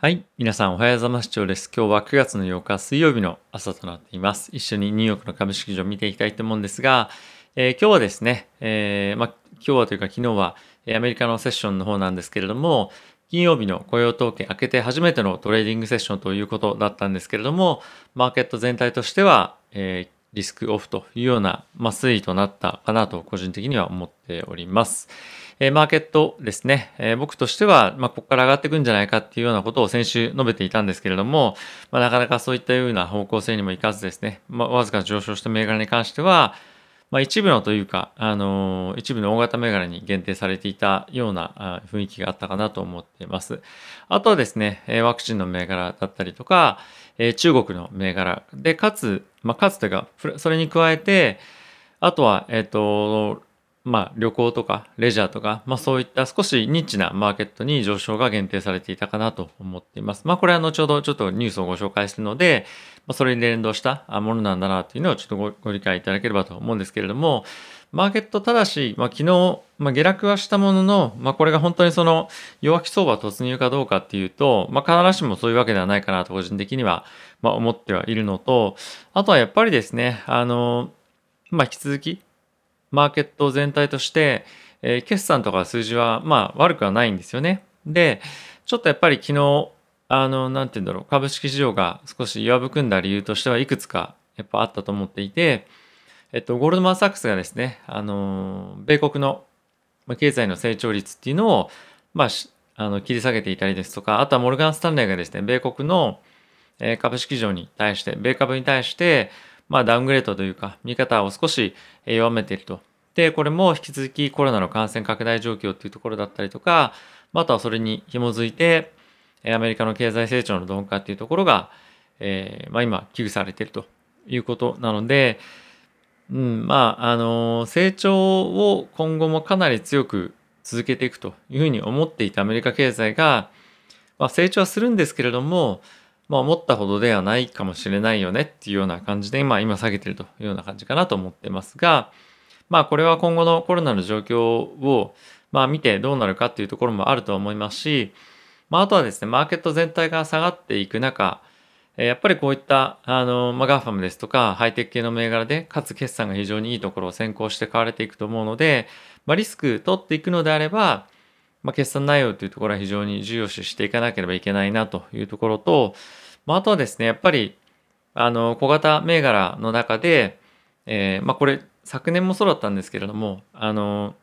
はい。皆さんおはようございます。長です。今日は9月の8日水曜日の朝となっています。一緒にニューヨークの株式市場を見ていきたいと思うんですが、えー、今日はですね、えー、ま、今日はというか昨日はアメリカのセッションの方なんですけれども、金曜日の雇用統計明けて初めてのトレーディングセッションということだったんですけれども、マーケット全体としては、えー、リスクオフというような、まあ、推移となったかなと個人的には思っております。えマーケットですね、え僕としては、まあ、ここから上がっていくんじゃないかっていうようなことを先週述べていたんですけれども、まあ、なかなかそういったような方向性にもいかずですね、まあ、わずか上昇した銘柄に関しては、まあ、一部のというか、あの、一部の大型銘柄に限定されていたような雰囲気があったかなと思っています。あとはですね、ワクチンの銘柄だったりとか、え中国の銘柄で、かつ、まあ、かつというか、それに加えて、あとは、えっ、ー、と、まあ、旅行とかレジャーとか、まあ、そういった少しニッチなマーケットに上昇が限定されていたかなと思っています。まあ、これは後ほどちょっとニュースをご紹介するので、まあ、それに連動したものなんだなというのをちょっとごご理解いただければと思うんですけれども、マーケットただし、まあ、昨日、まあ、下落はしたものの、まあ、これが本当にその弱気相場突入かどうかっていうと、まあ、必ずしもそういうわけではないかなと個人的には、まあ、思ってはいるのと、あとはやっぱりですね、あの、まあ、引き続き、マーケット全体として、えー、決算とか数字はまあ悪くはないんですよね。で、ちょっとやっぱり昨日、あの、なんて言うんだろう、株式市場が少し弱含んだ理由としてはいくつかやっぱあったと思っていて、えっと、ゴールドマン・サックスがですね、あの、米国の経済の成長率っていうのを、まあ、あの切り下げていたりですとか、あとはモルガン・スタンレーがですね、米国の株式市場に対して、米株に対して、まあ、ダウングレードというか、見方を少し弱めていると。で、これも引き続きコロナの感染拡大状況っていうところだったりとか、またはそれに紐づいて、アメリカの経済成長の鈍化っていうところが、えー、まあ、今、危惧されているということなので、うん、まあ、あの、成長を今後もかなり強く続けていくというふうに思っていたアメリカ経済が、まあ、成長はするんですけれども、まあ、思ったほどではないかもしれないよねっていうような感じで、今、今下げてるというような感じかなと思ってますが、まあ、これは今後のコロナの状況を、まあ、見てどうなるかっていうところもあると思いますし、まあ、あとはですね、マーケット全体が下がっていく中、やっぱりこういった、あの、まあ、 GAFAM ですとか、ハイテク系の銘柄で、かつ決算が非常にいいところを先行して買われていくと思うので、まあ、リスク取っていくのであれば、まあ、決算内容というところは非常に重要視していかなければいけないなというところと、まあ、あとはですね、やっぱり、あの、小型銘柄の中で、えー、まあ、これ、昨年もそうだったんですけれども、あの、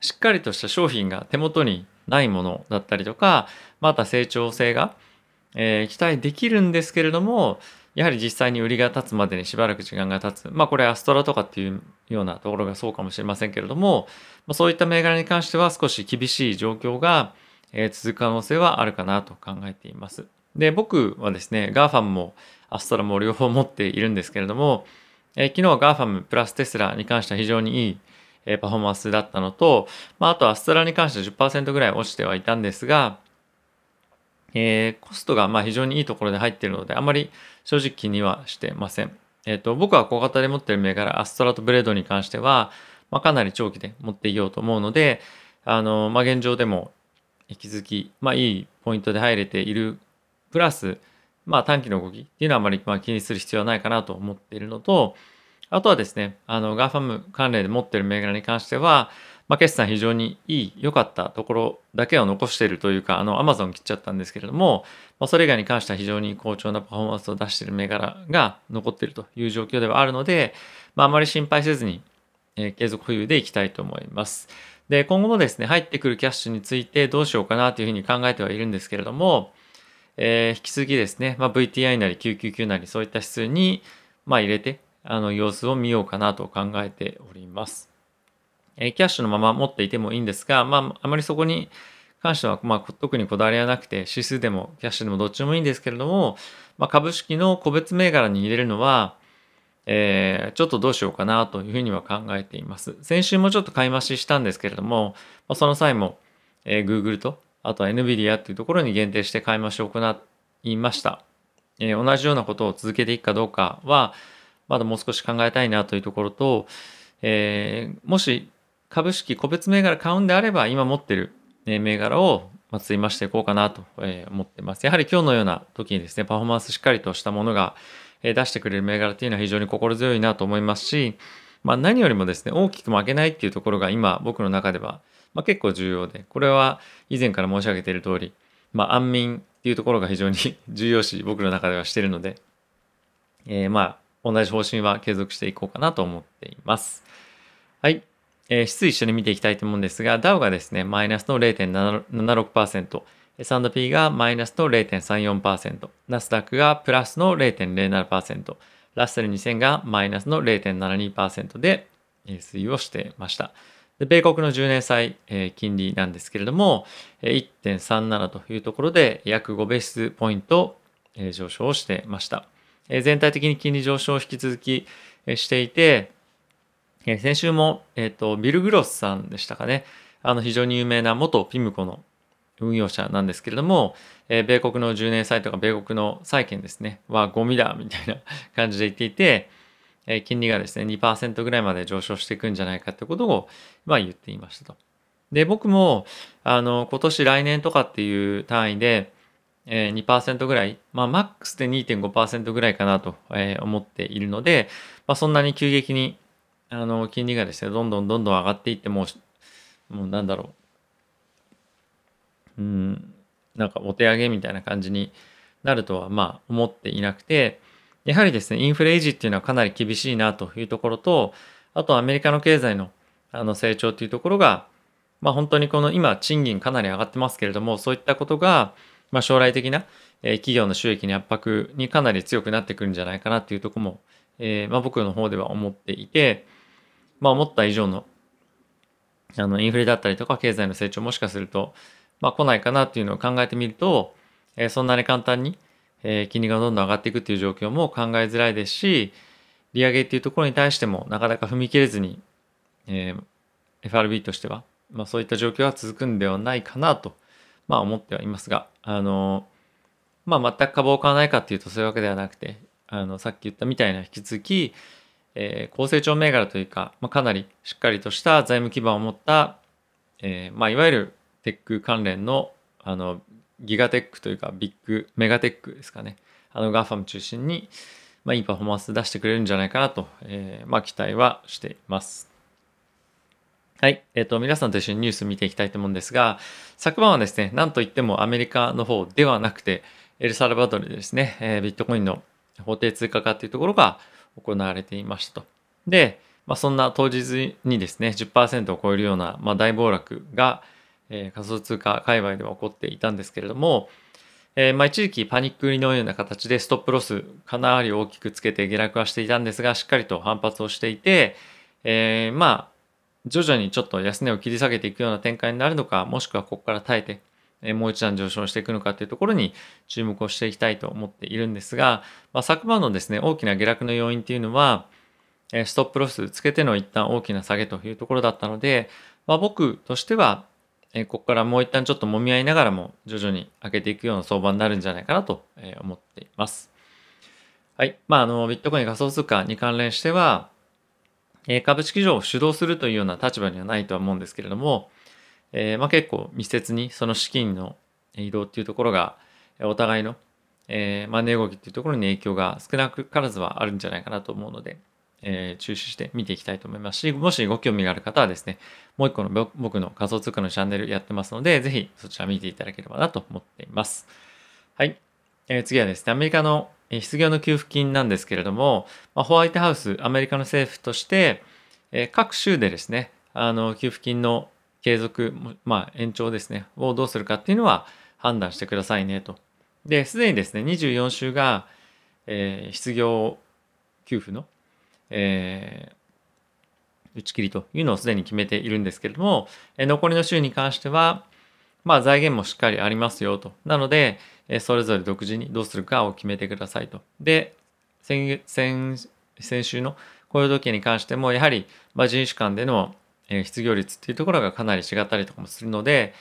しっかりとした商品が手元にないものだったりとか、また成長性が、えー、期待できるんですけれども、やはり実際に売りが立つまでにしばらく時間が経つ。まあこれアストラとかっていうようなところがそうかもしれませんけれども、ま、そういった銘柄に関しては少し厳しい状況が、え、続く可能性はあるかなと考えています。で、僕はですね、GAFAM もアストラも両方持っているんですけれども、え、昨日は GAFAM プラステスラに関しては非常にいい、え、パフォーマンスだったのと、まあ、あとアストラに関しては10%ぐらい落ちてはいたんですが、えー、コストがま非常にいいところで入っているので、あまり正直気にはしてません。えっ、ー、と、僕は小型で持ってる銘柄、アストラとブレードに関しては、まあ、かなり長期で持っていようと思うので、あの、まあ、現状でも引き続き、まあ、いいポイントで入れているプラス、まあ、短期の動きっていうのはあまりま気にする必要はないかなと思っているのと、あとはですね、あの、GAFAM 関連で持ってる銘柄に関しては、まあ、決算非常にいい、良かったところだけを残しているというか、あの、Amazon 切っちゃったんですけれども、まあ、それ以外に関しては非常に好調なパフォーマンスを出している銘柄が残っているという状況ではあるので、まあ、あまり心配せずに、えー、継続保有でいきたいと思います。で、今後もですね、入ってくるキャッシュについてどうしようかなというふうに考えてはいるんですけれども、えー、引き続きですね、まあ、VTI なり999なりそういった指数に、まあ、入れて、あの、様子を見ようかなと考えております。え、キャッシュのまま持っていてもいいんですが、まあ、あまりそこに関しては、まあ、特にこだわりはなくて、指数でもキャッシュでもどっちでもいいんですけれども、まあ、株式の個別銘柄に入れるのは、えー、ちょっとどうしようかなというふうには考えています。先週もちょっと買い増ししたんですけれども、ま、その際も、えー、Google とあとは NVIDIA というところに限定して買い増しを行いました。えー、同じようなことを続けていくかどうかは、まだもう少し考えたいなというところと、え、もし株式個別銘柄買うんであれば、今持ってる銘柄をま追ましていこうかなと思ってます。やはり今日のような時にですね、パフォーマンスしっかりとしたものが出してくれる銘柄っていうのは非常に心強いなと思いますし、まあ、何よりもですね、大きく負けないっていうところが今僕の中では、ま、結構重要で、これは以前から申し上げている通り、まあ、安眠っていうところが非常に 重要視僕の中ではしてるので、えー、まあ同じ方針は継続していこうかなと思っています。はい。えー、質一緒に見ていきたいと思うんですが、ダウがですね、マイナスの0.76%、S&P がマイナスの0.34%、ナスダックがプラスの0.07%、ラッセル2000がマイナスの0.72%で推移をしてました。で米国の10年債、えー、金利なんですけれども、1.37というところで約5ベースポイント、えー、上昇をしてました。全体的に金利上昇を引き続き、していて、え、先週も、えーと、ビル・グロスさんでしたかね。あの非常に有名な元ピムコの運用者なんですけれども、えー、米国の10年債とか米国の債券ですね、はゴミだみたいな感じで言っていて、えー、金利がですね、2%ぐらいまで上昇していくんじゃないかってことを、まあ、言っていましたと。で、僕も、あの、今年来年とかっていう単位で、えー、2%ぐらい、まあ、マックスで2.5%ぐらいかなと、えー、思っているので、まあ、そんなに急激に、あの、金利がですね、どんどんどんどん上がっていっても、もうなんだろう、うん、なんかお手上げみたいな感じになるとはまあ思っていなくて、やはりですね、インフレ維持っていうのはかなり厳しいなというところと、あとアメリカの経済のあの成長っていうところが、まあ本当にこの今賃金かなり上がってますけれども、そういったことが、まあ将来的な企業の収益の圧迫にかなり強くなってくるんじゃないかなっていうところも、えー、まあ僕の方では思っていて、まあ思った以上のあのインフレだったりとか経済の成長もしかするとまあ、来ないかなっていうのを考えてみると、えー、そんなに簡単に、えー、金利がどんどん上がっていくっていう状況も考えづらいですし、利上げっていうところに対してもなかなか踏み切れずに、えー、FRB としては、まあ、そういった状況が続くんではないかなと、まあ、思ってはいますが、あのまあ、全く株を買わないかっていうとそういうわけではなくて、あのさっき言ったみたいな引き続き、えー、高成長銘柄というか、まあ、かなりしっかりとした財務基盤を持った、えーまあ、いわゆるテック関連のあのギガテックというかビッグメガテックですかねあの GAFAM 中心に、まあ、いいパフォーマンス出してくれるんじゃないかなと、えー、まあ、期待はしています。はい。えっ、ー、と、皆さんと一緒にニュース見ていきたいと思うんですが、昨晩はですね、なんといってもアメリカの方ではなくて、エルサルバドルでですね、えー、ビットコインの法定通貨化というところが行われていましたと。で、まあ、そんな当日にですね、10%を超えるような、まあ、大暴落が、えー、仮想通貨界隈では起こっていたんですけれども、えー、まあ一時期パニック売りのような形でストップロスかなり大きくつけて下落はしていたんですが、しっかりと反発をしていて、えー、まあ徐々にちょっと安値を切り下げていくような展開になるのか、もしくはここから耐えて、もう一段上昇していくのかというところに注目をしていきたいと思っているんですが、まあ、昨晩のですね、大きな下落の要因っていうのは、ストップロスつけての一旦大きな下げというところだったので、まあ、僕としては、ここからもう一旦ちょっと揉み合いながらも徐々に上げていくような相場になるんじゃないかなと思っています。はい。まあ、あの、ビットコイン仮想通貨に関連しては、株式上を主導するというような立場にはないとは思うんですけれども、えー、まあ、結構密接にその資金の移動っていうところがお互いの、えー、マネー動きっていうところに影響が少なからずはあるんじゃないかなと思うので、えー、注視して見ていきたいと思いますし、もしご興味がある方はですね、もう一個の僕の仮想通貨のチャンネルやってますので、ぜひそちら見ていただければなと思っています。はい。えー、次はですね、アメリカの失業の給付金なんですけれども、まあ、ホワイトハウス、アメリカの政府として、えー、各州でですね、あの給付金の継続、まあ、延長ですね、をどうするかっていうのは判断してくださいねと。で、すでにですね、24週が、えー、失業給付のえー、打ち切りというのをすでに決めているんですけれども、え残りの週に関しては、まあ財源もしっかりありますよと。なので、えそれぞれ独自にどうするかを決めてくださいと。で、先先週の雇用統計に関しても、やはり、まあ、人種間での失業率っていうところがかなり違ったりとかもするので、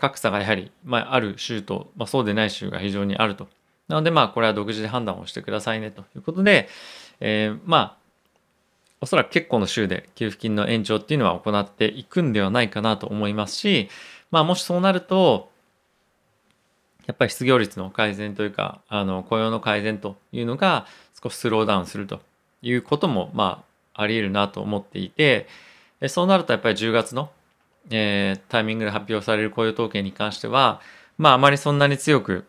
格差がやはり、まあ、ある州と、まあ、そうでない州が非常にあると。なので、まあ、これは独自で判断をしてくださいねということで、えー、まあ、おそらく結構の週で給付金の延長っていうのは行っていくんではないかなと思いますし、まあもしそうなると、やっぱり失業率の改善というか、あの、雇用の改善というのが少しスローダウンするということも、まあ、あり得るなと思っていて、そうなるとやっぱり10月の、えー、タイミングで発表される雇用統計に関しては、まあ、あまりそんなに強く、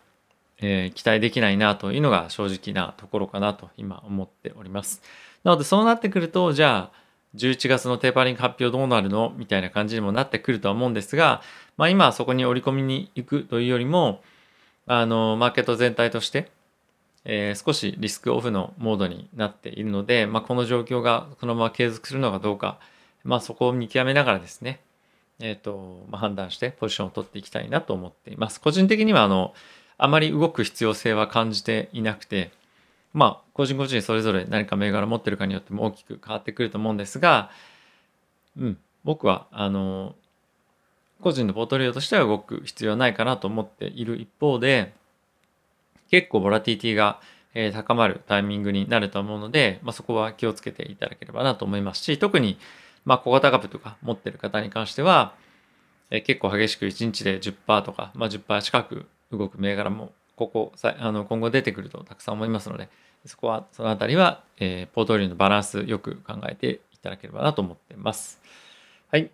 えー、期待できないなというのが正直なところかなと今思っております。なのでそうなってくると、じゃあ、11月のテーパリング発表どうなるの？みたいな感じにもなってくるとは思うんですが、まあ今はそこに織り込みに行くというよりも、あの、マーケット全体として、えー、少しリスクオフのモードになっているので、まあこの状況がこのまま継続するのかどうか、まあそこを見極めながらですね、え、ー、と、まあ、判断してポジションを取っていきたいなと思っています。個人的にはあの、あまり動く必要性は感じていなくて、まあ、個人個人それぞれ何か銘柄を持ってるかによっても大きく変わってくると思うんですが、うん、僕は、あの、個人のポートリオとしては動く必要はないかなと思っている一方で、結構ボラティティが、高まるタイミングになると思うので、まあ、そこは気をつけていただければなと思いますし、特に、まあ、小型株とか持ってる方に関しては、え結構激しく1日で10%とか、まあ、10%近く動く銘柄もここあの今後出てくるとたくさん思いますのでそこはそのあたりは、えー、ポートリオのバランスよく考えていただければなと思っています。はい。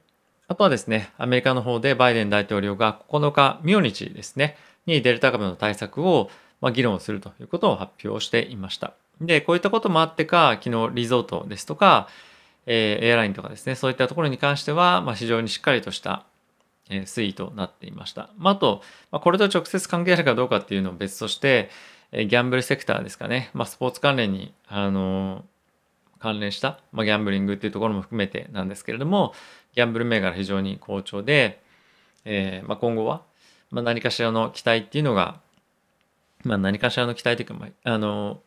あとはですね、アメリカの方でバイデン大統領が9日、明日ですね、にデルタ株の対策を、まあ、議論するということを発表していました。で、こういったこともあってか、昨日リゾートですとか、えー、エアラインとかですね、そういったところに関しては、まあ、非常にしっかりとした推移となっていました。まあ、あと、まあ、これと直接関係あるかどうかっていうのを別として、ギャンブルセクターですかね、まあ、スポーツ関連に、あの関連した、まあ、ギャンブリングっていうところも含めてなんですけれども、ギャンブル銘柄非常に好調で、えーまあ、今後は、まあ、何かしらの期待っていうのが、まあ、何かしらの期待というか、まあ、あの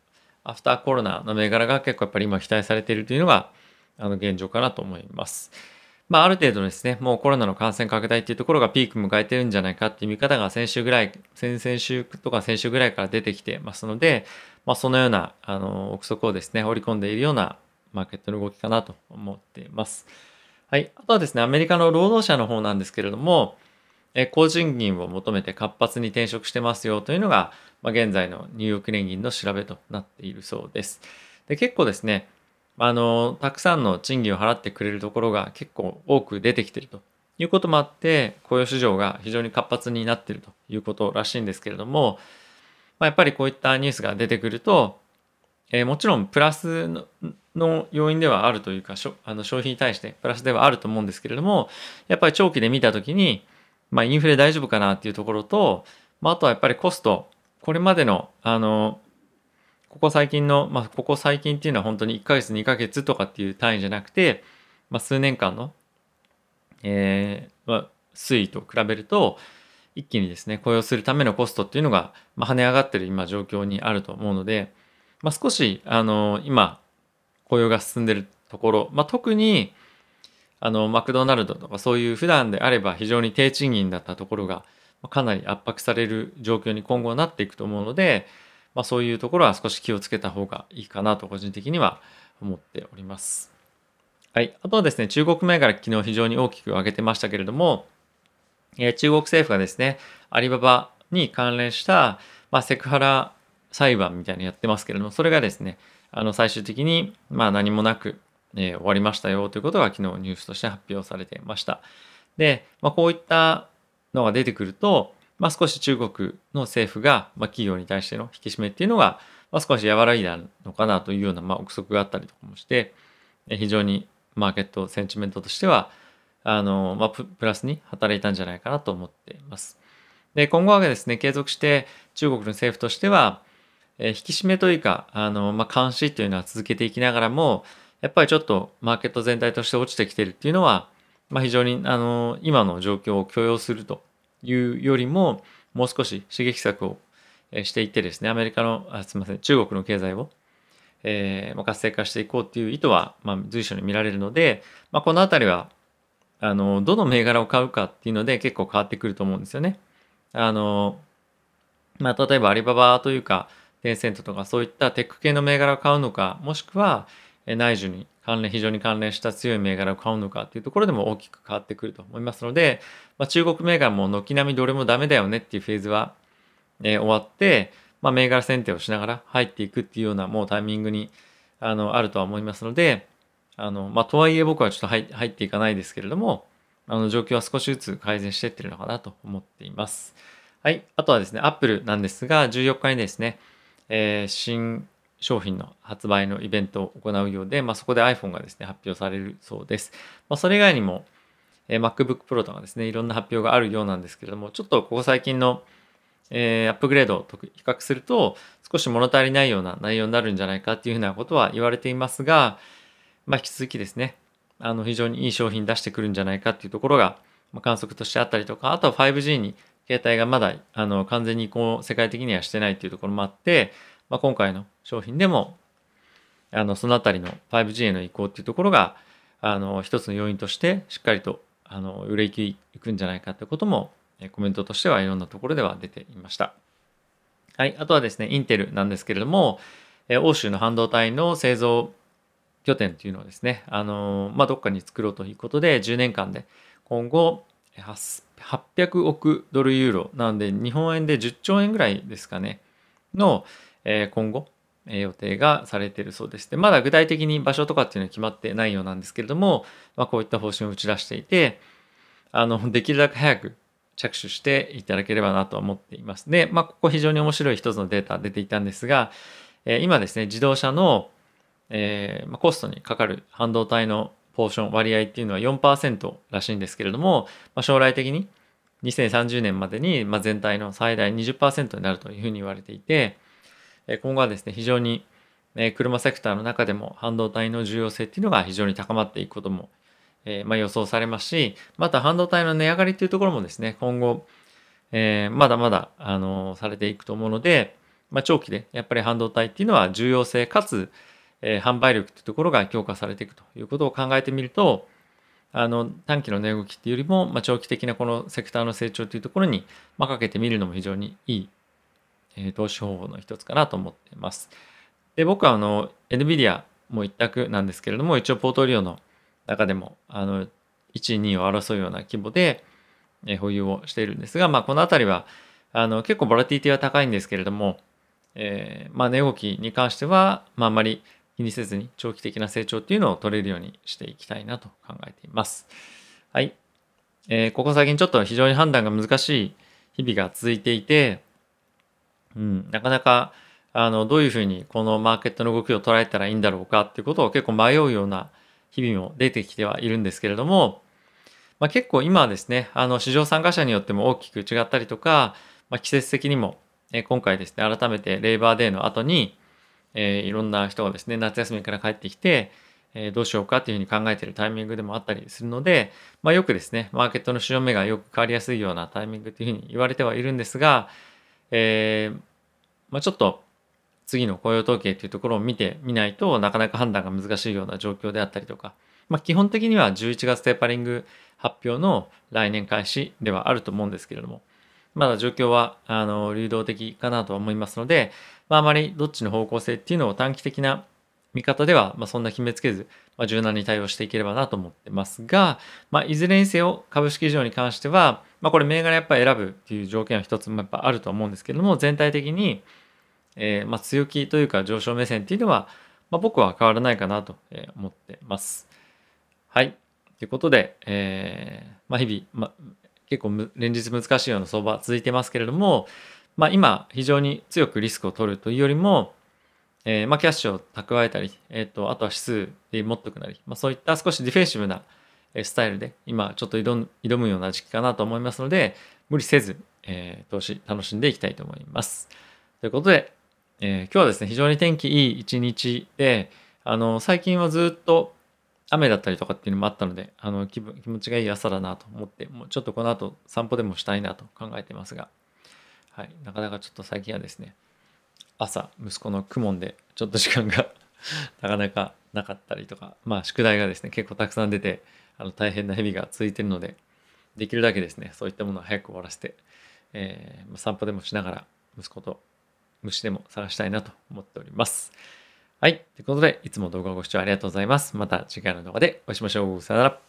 アフターコロナの銘柄が結構やっぱり今期待されているというのがあの現状かなと思います。まあ、ある程度ですね、もうコロナの感染拡大っていうところがピーク迎えてるんじゃないかっていう見方が先週ぐらい、先々週とか先週ぐらいから出てきてますので、まあ、そのような、あの、憶測をですね、織り込んでいるようなマーケットの動きかなと思っています。はい。あとはですね、アメリカの労働者の方なんですけれども、え高賃金を求めて活発に転職してますよというのが、まあ、現在のニューヨーク連銀の調べとなっているそうです。で結構ですね、あの、たくさんの賃金を払ってくれるところが結構多く出てきてるということもあって、雇用市場が非常に活発になっているということらしいんですけれども、まあ、やっぱりこういったニュースが出てくると、えー、もちろんプラスの要因ではあるというか、あの消費に対してプラスではあると思うんですけれども、やっぱり長期で見たときに、まあ、インフレ大丈夫かなっていうところと、まあ、あとはやっぱりコスト、これまでの、あの、ここ最近の、まあ、ここ最近っていうのは本当に1ヶ月、2ヶ月とかっていう単位じゃなくて、まあ、数年間の、えー、まあ、推移と比べると、一気にですね、雇用するためのコストっていうのが、まあ、跳ね上がってる今状況にあると思うので、まあ、少し、あの、今、雇用が進んでるところ、まあ、特に、あの、マクドナルドとかそういう普段であれば非常に低賃金だったところが、かなり圧迫される状況に今後なっていくと思うので、まあ、そういうところは少し気をつけた方がいいかなと個人的には思っております。はい。あとはですね、中国銘柄昨日非常に大きく上げてましたけれども、え、中国政府がですね、アリババに関連した、まあ、セクハラ裁判みたいなのやってますけれども、それがですね、あの最終的に、まあ、何もなく、えー、終わりましたよということが昨日ニュースとして発表されていました。で、まあ、こういったのが出てくると、まあ、少し中国の政府が、まあ、企業に対しての引き締めっていうのが、まあ、少し和らいだのかなというような、まあ、憶測があったりとかもして、非常にマーケットセンチメントとしては、あの、まあ、プラスに働いたんじゃないかなと思っています。で、今後はですね、継続して中国の政府としては、え、引き締めというか、あの、まあ、監視というのは続けていきながらも、やっぱりちょっとマーケット全体として落ちてきてるっていうのは、まあ、非常に、あの、今の状況を許容するというよりも、もう少し刺激策をしていってですね、アメリカの、あすみません、中国の経済を、えー、活性化していこうっていう意図は、まあ、随所に見られるので、まあ、このあたりは、あの、どの銘柄を買うかっていうので結構変わってくると思うんですよね。あの、まあ、例えばアリババというか、テンセントとかそういったテック系の銘柄を買うのか、もしくは内需に関連、非常に関連した強い銘柄を買うのかっていうところでも大きく変わってくると思いますので、まあ、中国銘柄も軒並みどれもダメだよねっていうフェーズは、えー、終わって、まあ、銘柄選定をしながら入っていくっていうようなもうタイミングにあのあるとは思いますので、あのまあ、とはいえ僕はちょっと入入っていかないですけれども、あの状況は少しずつ改善していってるのかなと思っています。はい。あとはですね、Apple なんですが、14日にですね、えー、新商品の発売のイベントを行うようで、まあ、そこで iPhone がですね、発表されるそうです。まあ、それ以外にも、えー、MacBook Pro とかですね、いろんな発表があるようなんですけれども、ちょっとここ最近の、えー、アップグレードと比較すると、少し物足りないような内容になるんじゃないかっていうふうなことは言われていますが、まあ、引き続きですね、あの、非常にいい商品出してくるんじゃないかっていうところが、まあ、観測としてあったりとか、あとは 5G に携帯がまだ、あの、完全に移行、世界的にはしてないっていうところもあって、まあ、今回の商品でも、あの、そのあたりの 5G への移行っていうところが、あの、一つの要因として、しっかりと、あの、売れ行きいくんじゃないかってことも、コメントとしてはいろんなところでは出ていました。はい。あとはですね、インテルなんですけれども、欧州の半導体の製造拠点というのをですね、あの、まあ、どっかに作ろうということで、10年間で今後、800億ドルユーロなので日本円で10兆円ぐらいですかねの、今後、予定がされているそうです。でまだ具体的に場所とかっていうのは決まってないようなんですけれども、まあ、こういった方針を打ち出していてあの できるだけ早く着手していただければなと思っています。で、まあ、ここ非常に面白い一つのデータ出ていたんですが、え今ですね自動車の、えー、まコストにかかる半導体のポーション割合っていうのは4%らしいんですけれども、まあ、将来的に2030年までに、ま全体の最大20%になるというふうに言われていて、今後はですね、非常に車セクターの中でも半導体の重要性っていうのが非常に高まっていくことも、えま予想されますし、また半導体の値上がりっていうところもですね、今後、えまだまだ、あのされていくと思うので、ま、長期でやっぱり半導体っていうのは重要性かつ、え販売力っていうところが強化されていくということを考えてみると、あの短期の値動きっていうよりも、ま、長期的なこのセクターの成長というところに、ま、かけてみるのも非常にいい、え、投資方法の一つかなと思っています。で僕はあの NVIDIA も一択なんですけれども一応ポートリオの中でもあの1、2を争うような規模で、え、保有をしているんですが、まあ、この辺りはあの結構ボラティティは高いんですけれども、えー、まあ、値動きに関しては、まあ、あまり気にせずに長期的な成長っていうのを取れるようにしていきたいなと考えています。はい。えー、ここ最近ちょっと非常に判断が難しい日々が続いていて、うん、なかなかあのどういうふうにこのマーケットの動きを捉えたらいいんだろうかっていうことを結構迷うような日々も出てきてはいるんですけれども、まあ、結構今はですねあの市場参加者によっても大きく違ったりとか、まあ、季節的にも、え今回ですね改めてレイバーデーの後にえー、いろんな人がですね、夏休みから帰ってきて、え、どうしようかっていうふうに考えているタイミングでもあったりするので、まあ、よくですね、マーケットの潮目がよく変わりやすいようなタイミングっていうふうに言われてはいるんですが、えー、まあ、ちょっと次の雇用統計っていうところを見てみないとなかなか判断が難しいような状況であったりとか、まあ、基本的には11月テーパリング発表の来年開始ではあると思うんですけれども、まだ状況はあの流動的かなとは思いますので、まあ、あまりどっちの方向性っていうのを短期的な見方では、まあ、そんな決めつけず、まあ、柔軟に対応していければなと思ってますが、まあ、いずれにせよ株式市場に関しては、まあ、これ銘柄やっぱ選ぶっていう条件は一つもやっぱあると思うんですけども全体的に、えー、まあ強気というか上昇目線っていうのは、まあ、僕は変わらないかなと思ってます。はい。ということで、えーまあ、日々、まあ、結構連日難しいような相場続いてますけれども、まあ、今非常に強くリスクを取るというよりも、えー、まあキャッシュを蓄えたり、えーと、あとは指数で持っておくなり、まあ、そういった少しディフェンシブなスタイルで今ちょっと挑むような時期かなと思いますので無理せず、えー、投資楽しんでいきたいと思います。ということで、えー、今日はですね非常に天気いい一日であの最近はずっと雨だったりとかっていうのもあったのであの気分気持ちがいい朝だなと思ってもうちょっとこの後散歩でもしたいなと考えてますがはい、なかなかちょっと最近はですね朝息子の公文でちょっと時間が なかなかなかったりとかまあ宿題がですね結構たくさん出てあの大変な日々が続いてるのでできるだけですねそういったものを早く終わらせて、えー、散歩でもしながら息子と虫でも探したいなと思っております。はい。ということで、いつも動画をご視聴ありがとうございます。また次回の動画でお会いしましょう。さよなら。